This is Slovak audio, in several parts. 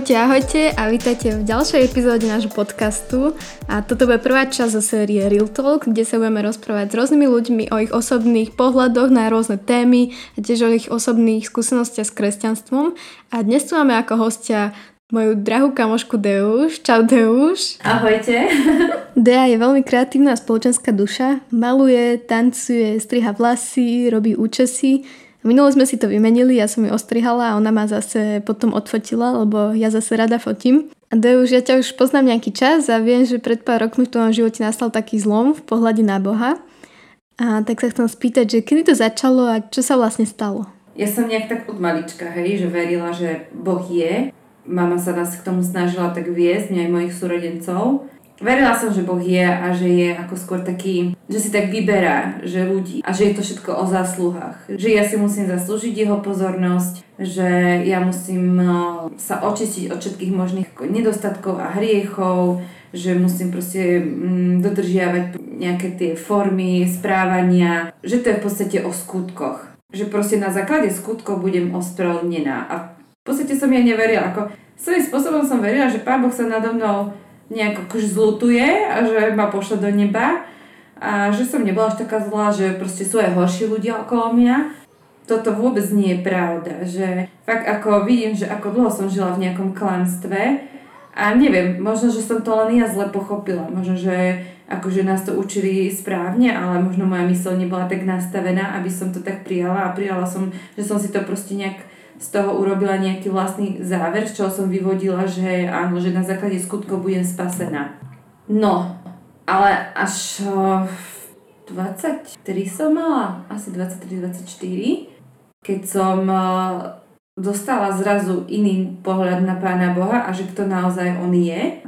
Ahojte, ahojte a vítajte v ďalšej epizóde nášho podcastu. A toto bude prvá časť zo série Real Talk, kde sa budeme rozprávať s rôznymi ľuďmi o ich osobných pohľadoch na rôzne témy a tiež o ich osobných skúsenostiach s kresťanstvom. A dnes tu máme ako hostia moju drahú kamošku Deuš. Čau Deuš. Ahojte. Dea je veľmi kreatívna spoločenská duša. Maluje, tancuje, striha vlasy, robí účesy Minule sme si to vymenili, ja som ju ostrihala a ona ma zase potom odfotila, lebo ja zase rada fotím. A do už ja ťa už poznám nejaký čas a viem, že pred pár rokmi v tvojom živote nastal taký zlom v pohľade na Boha. A tak sa chcem spýtať, že kedy to začalo a čo sa vlastne stalo? Ja som nejak tak od malička, hej, že verila, že Boh je. Mama sa nás k tomu snažila tak viesť, mňa aj mojich súrodencov. Verila som, že Boh je a že je ako skôr taký, že si tak vyberá, že ľudí a že je to všetko o zásluhách. Že ja si musím zaslúžiť jeho pozornosť, že ja musím no, sa očistiť od všetkých možných nedostatkov a hriechov, že musím proste mm, dodržiavať nejaké tie formy správania, že to je v podstate o skutkoch. Že proste na základe skutkov budem ospravedlnená. A v podstate som ja neverila. Ako svojím spôsobom som verila, že Pán Boh sa nado mnou nejak akože zlutuje a že ma pošle do neba a že som nebola až taká zlá, že proste sú aj horší ľudia okolo mňa. Toto vôbec nie je pravda, že fakt ako vidím, že ako dlho som žila v nejakom klamstve a neviem, možno, že som to len ja zle pochopila, možno, že akože nás to učili správne, ale možno moja mysl nebola tak nastavená, aby som to tak prijala a prijala som, že som si to proste nejak z toho urobila nejaký vlastný záver, z čoho som vyvodila, že áno, že na základe skutkov budem spasená. No, ale až 23 som mala, asi 23-24, keď som dostala zrazu iný pohľad na Pána Boha a že kto naozaj On je.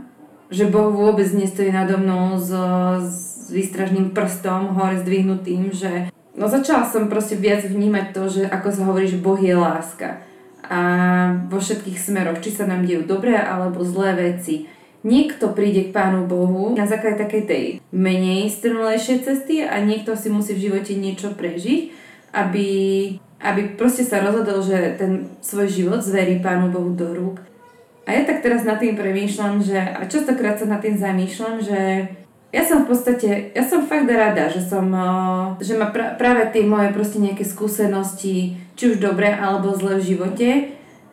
Že Boh vôbec nestojí nado mnou s, s výstražným prstom hore zdvihnutým, že No začala som proste viac vnímať to, že ako sa hovorí, že Boh je láska. A vo všetkých smeroch, či sa nám dejú dobré alebo zlé veci. Niekto príde k Pánu Bohu na základe takej tej menej strnulejšej cesty a niekto si musí v živote niečo prežiť, aby, aby proste sa rozhodol, že ten svoj život zverí Pánu Bohu do rúk. A ja tak teraz nad tým premýšľam, že, a častokrát sa nad tým zamýšľam, že ja som v podstate, ja som fakt rada, že som, že ma pra, práve tie moje proste nejaké skúsenosti, či už dobré alebo zlé v živote,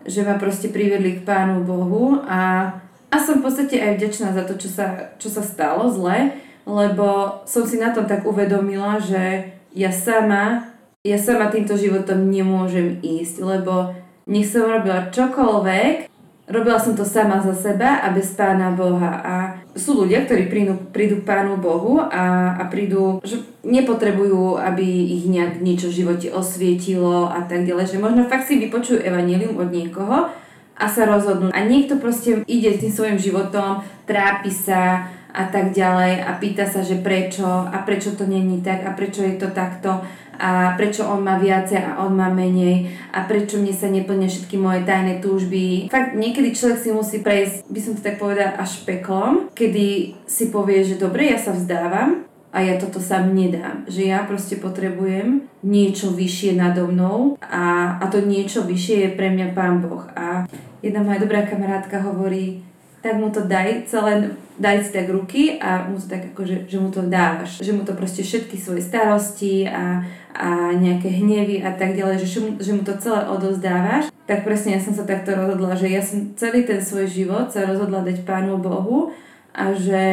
že ma proste privedli k Pánu Bohu a, a som v podstate aj vďačná za to, čo sa, čo sa stalo zle, lebo som si na tom tak uvedomila, že ja sama, ja sama týmto životom nemôžem ísť, lebo nech som robila čokoľvek, Robila som to sama za seba a bez Pána Boha. A sú ľudia, ktorí prídu, prídu k Pánu Bohu a, a prídu, že nepotrebujú, aby ich nejak niečo v živote osvietilo a tak ďalej. Že možno fakt si vypočujú evanílium od niekoho a sa rozhodnú. A niekto proste ide tým svojim životom, trápi sa a tak ďalej a pýta sa, že prečo a prečo to není tak a prečo je to takto a prečo on má viacej a on má menej a prečo mne sa neplnia všetky moje tajné túžby. Fakt niekedy človek si musí prejsť, by som to tak povedala, až peklom, kedy si povie, že dobre, ja sa vzdávam, a ja toto sám nedám. Že ja proste potrebujem niečo vyššie nado mnou a, a to niečo vyššie je pre mňa Pán Boh. A jedna moja dobrá kamarátka hovorí, tak mu to daj celé, daj si tak ruky a mu to tak akože, že mu to dávaš. Že mu to proste všetky svoje starosti a, a nejaké hnevy a tak ďalej, že, že mu to celé odozdávaš, tak presne ja som sa takto rozhodla, že ja som celý ten svoj život sa rozhodla dať Pánu Bohu a že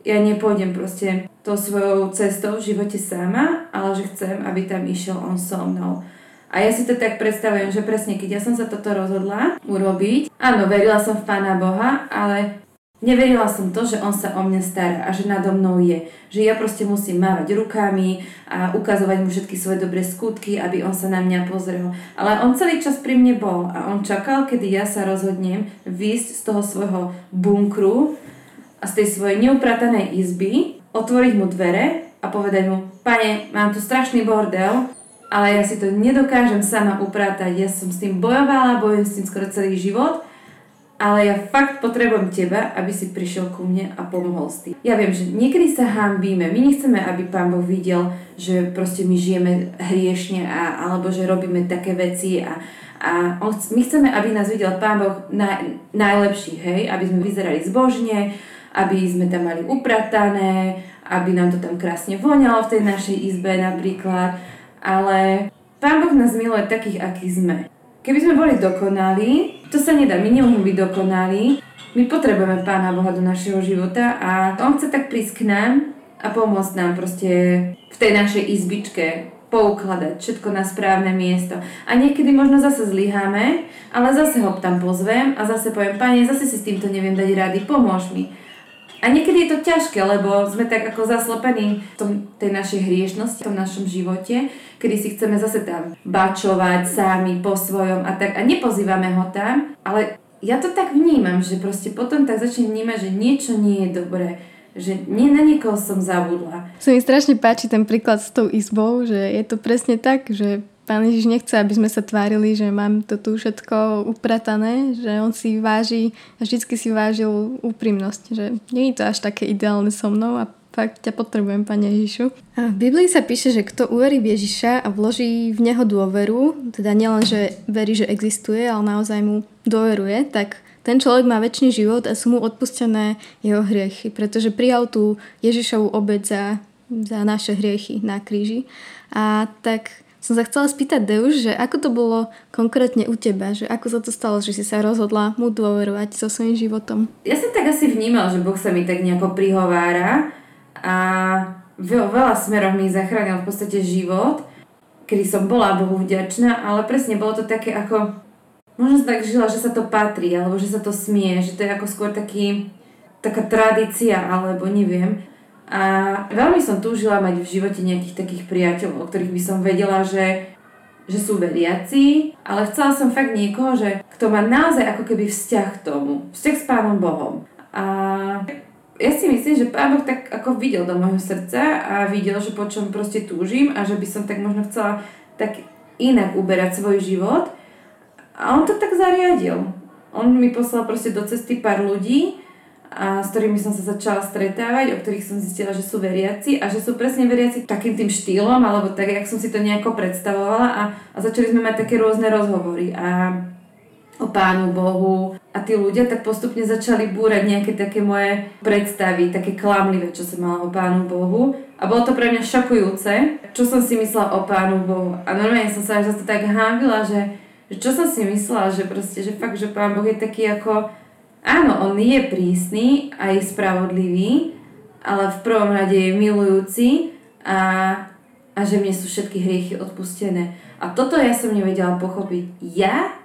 ja nepôjdem proste tou svojou cestou v živote sama, ale že chcem, aby tam išiel On so mnou. A ja si to tak predstavujem, že presne keď ja som sa toto rozhodla urobiť, áno, verila som v Pána Boha, ale Neverila som to, že on sa o mňa stará a že nado mnou je. Že ja proste musím mávať rukami a ukazovať mu všetky svoje dobré skutky, aby on sa na mňa pozrel. Ale on celý čas pri mne bol a on čakal, kedy ja sa rozhodnem výjsť z toho svojho bunkru a z tej svojej neupratanej izby, otvoriť mu dvere a povedať mu, pane, mám tu strašný bordel, ale ja si to nedokážem sama upratať. Ja som s tým bojovala, bojujem s tým skoro celý život ale ja fakt potrebujem teba, aby si prišiel ku mne a pomohol s tým. Ja viem, že niekedy sa hambíme, my nechceme, aby Pán Boh videl, že proste my žijeme hriešne a, alebo že robíme také veci a A on, my chceme, aby nás videl Pán Boh na, najlepší, hej, aby sme vyzerali zbožne, aby sme tam mali upratané, aby nám to tam krásne voňalo v tej našej izbe napríklad. Ale Pán Boh nás miluje takých, akí sme. Keby sme boli dokonali, to sa nedá, my nemôžeme byť dokonali, my potrebujeme Pána Boha do našeho života a On chce tak prísť k nám a pomôcť nám proste v tej našej izbičke poukladať všetko na správne miesto. A niekedy možno zase zlyháme, ale zase ho tam pozvem a zase poviem, Pane, zase si s týmto neviem dať rady, pomôž mi. A niekedy je to ťažké, lebo sme tak ako zaslepení v tom, tej našej hriešnosti, v tom našom živote, kedy si chceme zase tam bačovať sami po svojom a tak a nepozývame ho tam, ale ja to tak vnímam, že proste potom tak začnem vnímať, že niečo nie je dobré, že nie na niekoho som zabudla. Sa mi strašne páči ten príklad s tou izbou, že je to presne tak, že Pán Ježiš nechce, aby sme sa tvárili, že mám to tu všetko upratané, že on si váži, vždycky si vážil úprimnosť, že nie je to až také ideálne so mnou a fakt ťa potrebujem, Pane Ježišu. A v Biblii sa píše, že kto uverí v Ježiša a vloží v Neho dôveru, teda nielen, že verí, že existuje, ale naozaj mu dôveruje, tak ten človek má väčší život a sú mu odpustené jeho hriechy, pretože prijal tú Ježišovú obec za, za naše hriechy na kríži. A tak som sa chcela spýtať Deuš, že ako to bolo konkrétne u teba, že ako sa to stalo, že si sa rozhodla mu dôverovať so svojím životom? Ja som tak asi vnímal, že Boh sa mi tak nejako prihovára a veľa smerov mi zachránil v podstate život, kedy som bola Bohu vďačná, ale presne bolo to také ako, možno som tak žila, že sa to patrí, alebo že sa to smie, že to je ako skôr taký, taká tradícia, alebo neviem. A veľmi som túžila mať v živote nejakých takých priateľov, o ktorých by som vedela, že, že sú veriaci, ale chcela som fakt niekoho, že kto má naozaj ako keby vzťah k tomu, vzťah s Pánom Bohom. A ja si myslím, že Pán Boh tak ako videl do môjho srdca a videl, že po čom proste túžim a že by som tak možno chcela tak inak uberať svoj život. A on to tak zariadil. On mi poslal proste do cesty pár ľudí, a s ktorými som sa začala stretávať, o ktorých som zistila, že sú veriaci a že sú presne veriaci takým tým štýlom, alebo tak, jak som si to nejako predstavovala a, a začali sme mať také rôzne rozhovory. A o Pánu Bohu a tí ľudia tak postupne začali búrať nejaké také moje predstavy, také klamlivé, čo som mala o Pánu Bohu. A bolo to pre mňa šokujúce, čo som si myslela o Pánu Bohu. A normálne som sa až za to tak hábila, že, že čo som si myslela, že proste, že fakt, že Pán Boh je taký ako Áno, on je prísny a je spravodlivý, ale v prvom rade je milujúci a, a že mne sú všetky hriechy odpustené. A toto ja som nevedela pochopiť. Ja?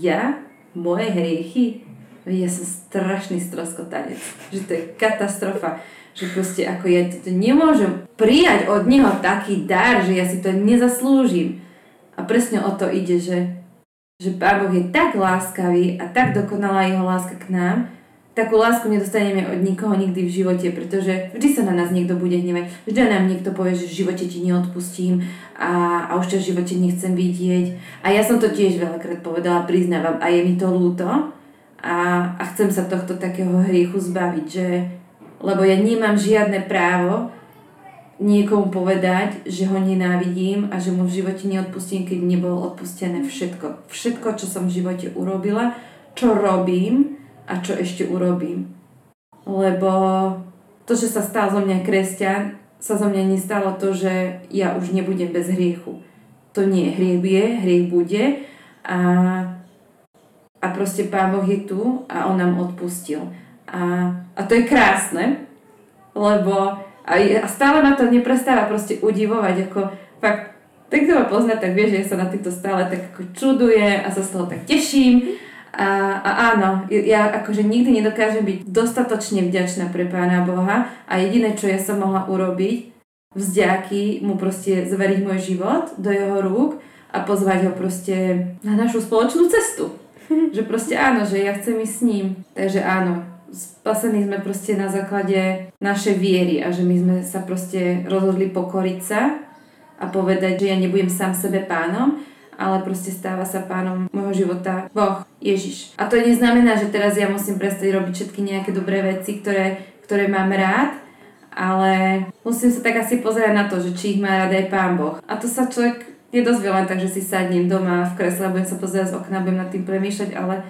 Ja? Moje hriechy? Ja som strašný stroskotanec. Že to je katastrofa. Že proste ako ja to nemôžem prijať od neho taký dar, že ja si to nezaslúžim. A presne o to ide, že že Pán Boh je tak láskavý a tak dokonalá jeho láska k nám, takú lásku nedostaneme od nikoho nikdy v živote, pretože vždy sa na nás niekto bude hnevať, vždy nám niekto povie, že v živote ti neodpustím a, a už ťa v živote nechcem vidieť. A ja som to tiež veľakrát povedala, priznávam a je mi to ľúto a, a chcem sa tohto takého hriechu zbaviť, že, lebo ja nemám žiadne právo niekomu povedať, že ho nenávidím a že mu v živote neodpustím, keď nebolo odpustené všetko. Všetko, čo som v živote urobila, čo robím a čo ešte urobím. Lebo to, že sa stal zo mňa kresťan, sa zo mňa nestalo to, že ja už nebudem bez hriechu. To nie, hriech je, hriech bude a, a proste Pán Boh je tu a On nám odpustil. A, a to je krásne, lebo a, a stále na to neprestáva proste udivovať, ako fakt, ten, kto ma pozná, tak vie, že ja sa na týmto stále tak ako čuduje a sa z toho tak teším. A, a áno, ja akože nikdy nedokážem byť dostatočne vďačná pre Pána Boha a jediné, čo ja som mohla urobiť, vzďaky mu proste zveriť môj život do jeho rúk a pozvať ho proste na našu spoločnú cestu. že proste áno, že ja chcem ísť s ním. Takže áno, spasení sme proste na základe našej viery a že my sme sa proste rozhodli pokoriť sa a povedať, že ja nebudem sám sebe pánom, ale proste stáva sa pánom môjho života Boh, Ježiš. A to neznamená, že teraz ja musím prestať robiť všetky nejaké dobré veci, ktoré, ktoré mám rád, ale musím sa tak asi pozerať na to, že či ich má rád aj Pán Boh. A to sa človek je dosť veľa tak, že si sadnem doma v kresle a budem sa pozerať z okna, budem nad tým premýšľať, ale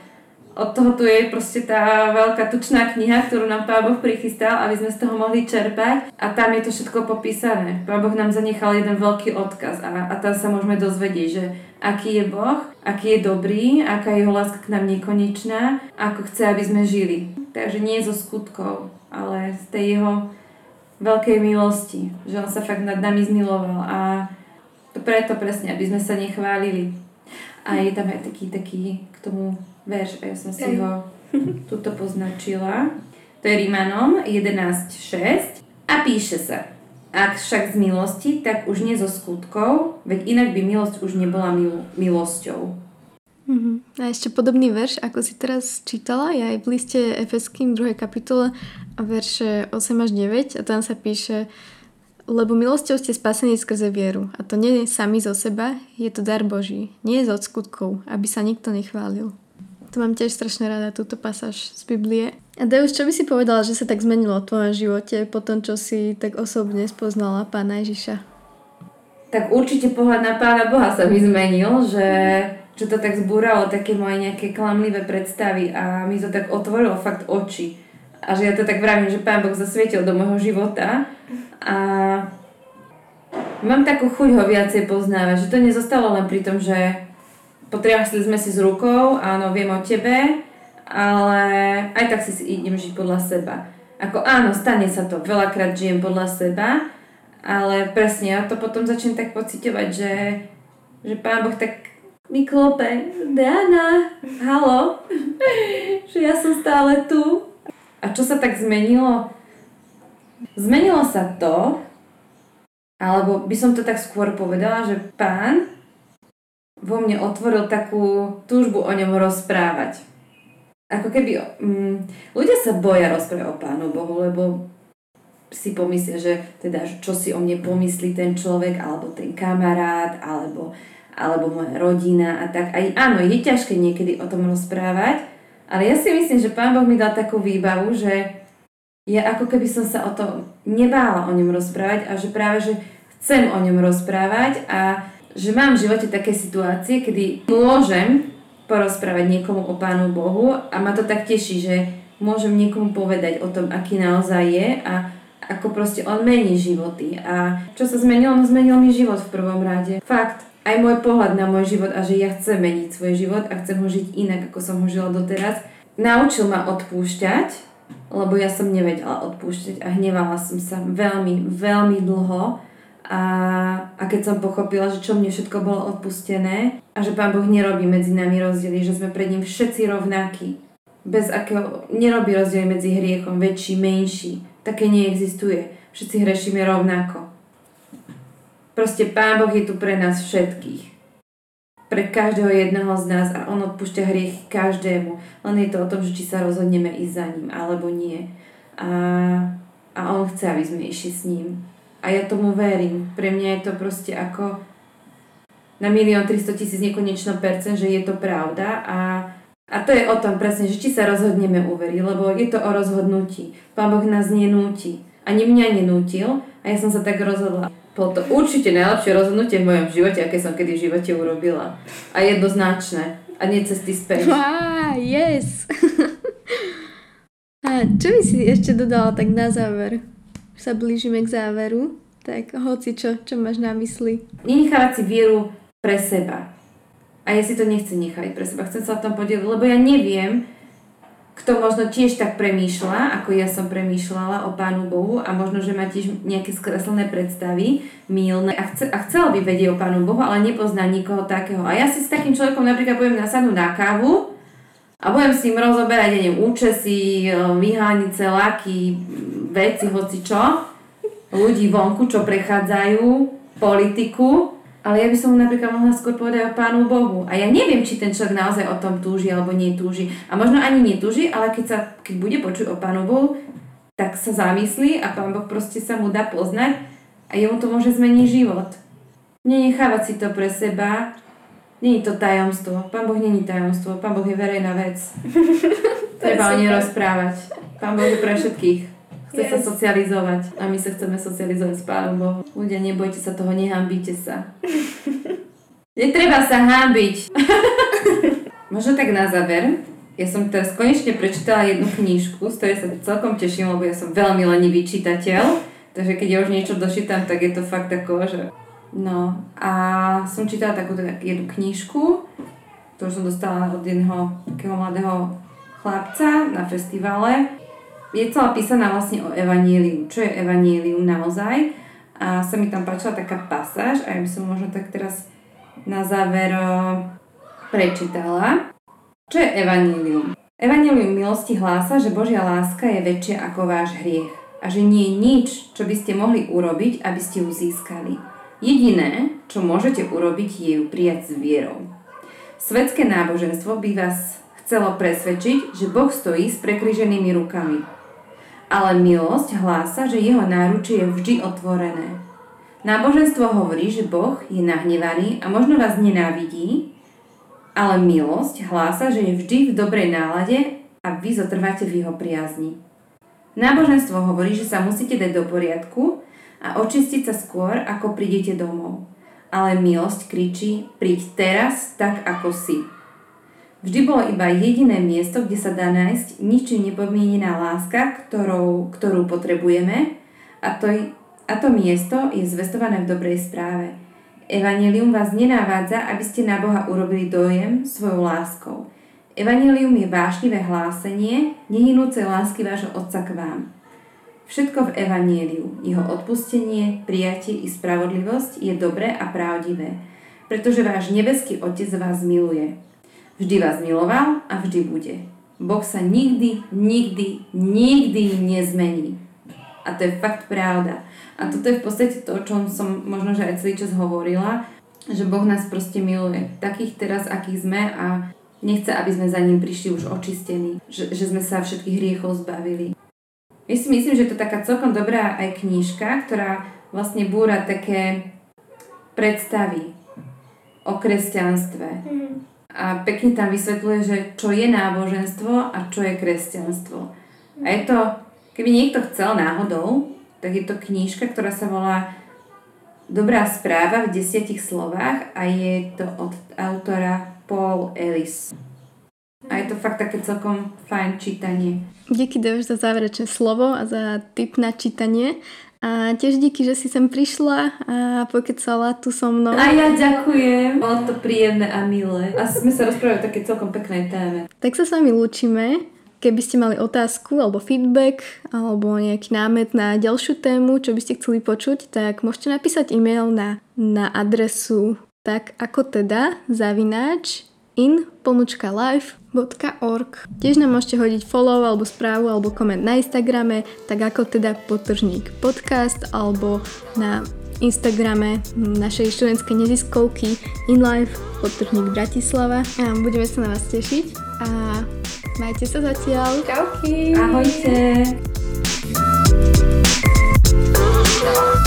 od toho tu je proste tá veľká tučná kniha, ktorú nám Pán Boh prichystal, aby sme z toho mohli čerpať a tam je to všetko popísané. Pán Boh nám zanechal jeden veľký odkaz a, a tam sa môžeme dozvedieť, že aký je Boh, aký je dobrý, aká je jeho láska k nám nekonečná, ako chce, aby sme žili. Takže nie zo skutkov, ale z tej jeho veľkej milosti, že on sa fakt nad nami zmiloval a to preto presne, aby sme sa nechválili. A je tam aj taký, taký k tomu verš, a ja som si ho tuto poznačila. To je Rímanom 11.6 a píše sa ak však z milosti, tak už nie zo skutkov, veď inak by milosť už nebola mil- milosťou. Mm-hmm. A ešte podobný verš, ako si teraz čítala, je aj v liste Efeským 2. kapitole a verše 8 až 9 a tam sa píše lebo milosťou ste spasení skrze vieru a to nie je sami zo seba, je to dar Boží, nie je z skutkov, aby sa nikto nechválil. To mám tiež strašne rada, túto pasáž z Biblie. A Deus, čo by si povedala, že sa tak zmenilo v tvojom živote po tom, čo si tak osobne spoznala Pána Ježiša? Tak určite pohľad na Pána Boha sa mi zmenil, že, že to tak zbúralo také moje nejaké klamlivé predstavy a mi to tak otvorilo fakt oči. A že ja to tak vravím, že Pán Boh zasvietil do môjho života a mám takú chuť ho viacej poznávať, že to nezostalo len pri tom, že potriasli sme si s rukou, áno, viem o tebe, ale aj tak si idem žiť podľa seba. Ako áno, stane sa to, veľakrát žijem podľa seba, ale presne ja to potom začnem tak pocitovať, že, že Pán Boh tak mi klope, Diana, halo, že ja som stále tu. A čo sa tak zmenilo? Zmenilo sa to, alebo by som to tak skôr povedala, že pán vo mne otvoril takú túžbu o ňom rozprávať. Ako keby... Mm, ľudia sa boja rozprávať o Pánu Bohu, lebo si pomyslia, že teda čo si o mne pomyslí ten človek, alebo ten kamarát, alebo, alebo moja rodina a tak. Aj áno, je ťažké niekedy o tom rozprávať, ale ja si myslím, že Pán Boh mi dal takú výbavu, že ja ako keby som sa o tom nebála o ňom rozprávať a že práve, že chcem o ňom rozprávať a že mám v živote také situácie, kedy môžem porozprávať niekomu o Pánu Bohu a ma to tak teší, že môžem niekomu povedať o tom, aký naozaj je a ako proste on mení životy. A čo sa zmenilo? No zmenil mi život v prvom rade. Fakt. Aj môj pohľad na môj život a že ja chcem meniť svoj život a chcem ho žiť inak, ako som ho žila doteraz. Naučil ma odpúšťať, lebo ja som nevedela odpúšťať a hnevala som sa veľmi, veľmi dlho a, a keď som pochopila, že čo mne všetko bolo odpustené a že Pán Boh nerobí medzi nami rozdiely, že sme pred ním všetci rovnakí. Bez akého, nerobí rozdiely medzi hriechom, väčší, menší. Také neexistuje. Všetci hrešíme rovnako. Proste Pán Boh je tu pre nás všetkých. Pre každého jedného z nás a On odpúšťa hriechy každému. Len je to o tom, že či sa rozhodneme ísť za ním alebo nie. A, a On chce, aby sme išli s ním. A ja tomu verím. Pre mňa je to proste ako na milión 300 tisíc nekonečno percent, že je to pravda a, a to je o tom presne, že či sa rozhodneme uveriť, lebo je to o rozhodnutí. Pán Boh nás nenúti. Ani mňa nenútil a ja som sa tak rozhodla. Bolo to určite najlepšie rozhodnutie v mojom živote, aké som kedy v živote urobila. A jednoznačné. A nie cesty späť. Ah, yes! a čo by si ešte dodala tak na záver? sa blížime k záveru, tak hoci čo, čo máš na mysli? Nenechávať si vieru pre seba. A ja si to nechcem nechať pre seba. Chcem sa o tom podeliť, lebo ja neviem, kto možno tiež tak premýšľa, ako ja som premýšľala o Pánu Bohu a možno, že má tiež nejaké skreslené predstavy, milné a, chce, a chcela by vedieť o Pánu Bohu, ale nepozná nikoho takého. A ja si s takým človekom napríklad budem nasadnúť na kávu a budem s ním rozoberať, neviem, účesy, vyhánice, laky, veci, hoci čo, ľudí vonku, čo prechádzajú, politiku, ale ja by som mu napríklad mohla skôr povedať o Pánu Bohu. A ja neviem, či ten človek naozaj o tom túži alebo netúži. A možno ani netúži, ale keď, sa, keď bude počuť o Pánu Bohu, tak sa zamyslí a Pán Boh proste sa mu dá poznať a jemu to môže zmeniť život. Nenechávať si to pre seba, Není to tajomstvo. Pán Boh není tajomstvo. Pán Boh je verejná vec. Treba o nej rozprávať. Pán Boh je pre všetkých. Chce yes. sa socializovať a my sa chceme socializovať s Pánom Bohom. Ľudia, nebojte sa toho, nehambíte sa. Netreba sa hábiť. Možno tak na záver. Ja som teraz konečne prečítala jednu knižku, z ktorej sa celkom teším, lebo ja som veľmi lenivý čitateľ. Takže keď ja už niečo dočítam, tak je to fakt ako, že... No a som čítala takú jednu knižku, ktorú som dostala od jedného takého mladého chlapca na festivale. Je celá písaná vlastne o evaníliu. Čo je evanílium naozaj? A sa mi tam páčila taká pasáž a ja by som možno tak teraz na záver prečítala. Čo je evanílium? Evanílium milosti hlása, že Božia láska je väčšia ako váš hriech a že nie je nič, čo by ste mohli urobiť, aby ste ju získali. Jediné, čo môžete urobiť, je ju prijať s vierou. Svetské náboženstvo by vás chcelo presvedčiť, že Boh stojí s prekryženými rukami. Ale milosť hlása, že jeho náručie je vždy otvorené. Náboženstvo hovorí, že Boh je nahnevaný a možno vás nenávidí, ale milosť hlása, že je vždy v dobrej nálade a vy zotrváte v jeho priazni. Náboženstvo hovorí, že sa musíte dať do poriadku a očistiť sa skôr, ako prídete domov ale milosť kričí, príď teraz tak, ako si. Vždy bolo iba jediné miesto, kde sa dá nájsť ničím nepomienená láska, ktorou, ktorú potrebujeme a to, a to miesto je zvestované v dobrej správe. Evangelium vás nenávádza, aby ste na Boha urobili dojem svojou láskou. Evangelium je vášnivé hlásenie nehynúcej lásky vášho Otca k vám. Všetko v Evanieliu, jeho odpustenie, prijatie i spravodlivosť je dobré a pravdivé, pretože váš nebeský Otec vás miluje. Vždy vás miloval a vždy bude. Boh sa nikdy, nikdy, nikdy nezmení. A to je fakt pravda. A toto je v podstate to, o čom som možno že aj celý čas hovorila, že Boh nás proste miluje. Takých teraz, akých sme a nechce, aby sme za ním prišli už očistení. Že, že sme sa všetkých hriechov zbavili. Ja si myslím, že je to taká celkom dobrá aj knižka, ktorá vlastne búra také predstavy o kresťanstve. Mm. A pekne tam vysvetľuje, že čo je náboženstvo a čo je kresťanstvo. A je to, keby niekto chcel náhodou, tak je to knižka, ktorá sa volá Dobrá správa v desiatich slovách a je to od autora Paul Ellis. A je to fakt také celkom fajn čítanie. Díky Dev za záverečné slovo a za tip na čítanie. A tiež díky, že si sem prišla a pokecala tu so mnou. A ja ďakujem. Bolo to príjemné a milé. A sme sa rozprávali o také celkom peknej téme. Tak sa s vami lúčime. Keby ste mali otázku alebo feedback alebo nejaký námet na ďalšiu tému, čo by ste chceli počuť, tak môžete napísať e-mail na, na adresu tak ako teda zavináč in.live.org. Tiež nám môžete hodiť follow alebo správu alebo koment na Instagrame, tak ako teda potržník podcast alebo na Instagrame našej študentskej neziskovky InLife podtržník Bratislava. A budeme sa na vás tešiť a majte sa zatiaľ. Čauky. Ahojte. Ahojte.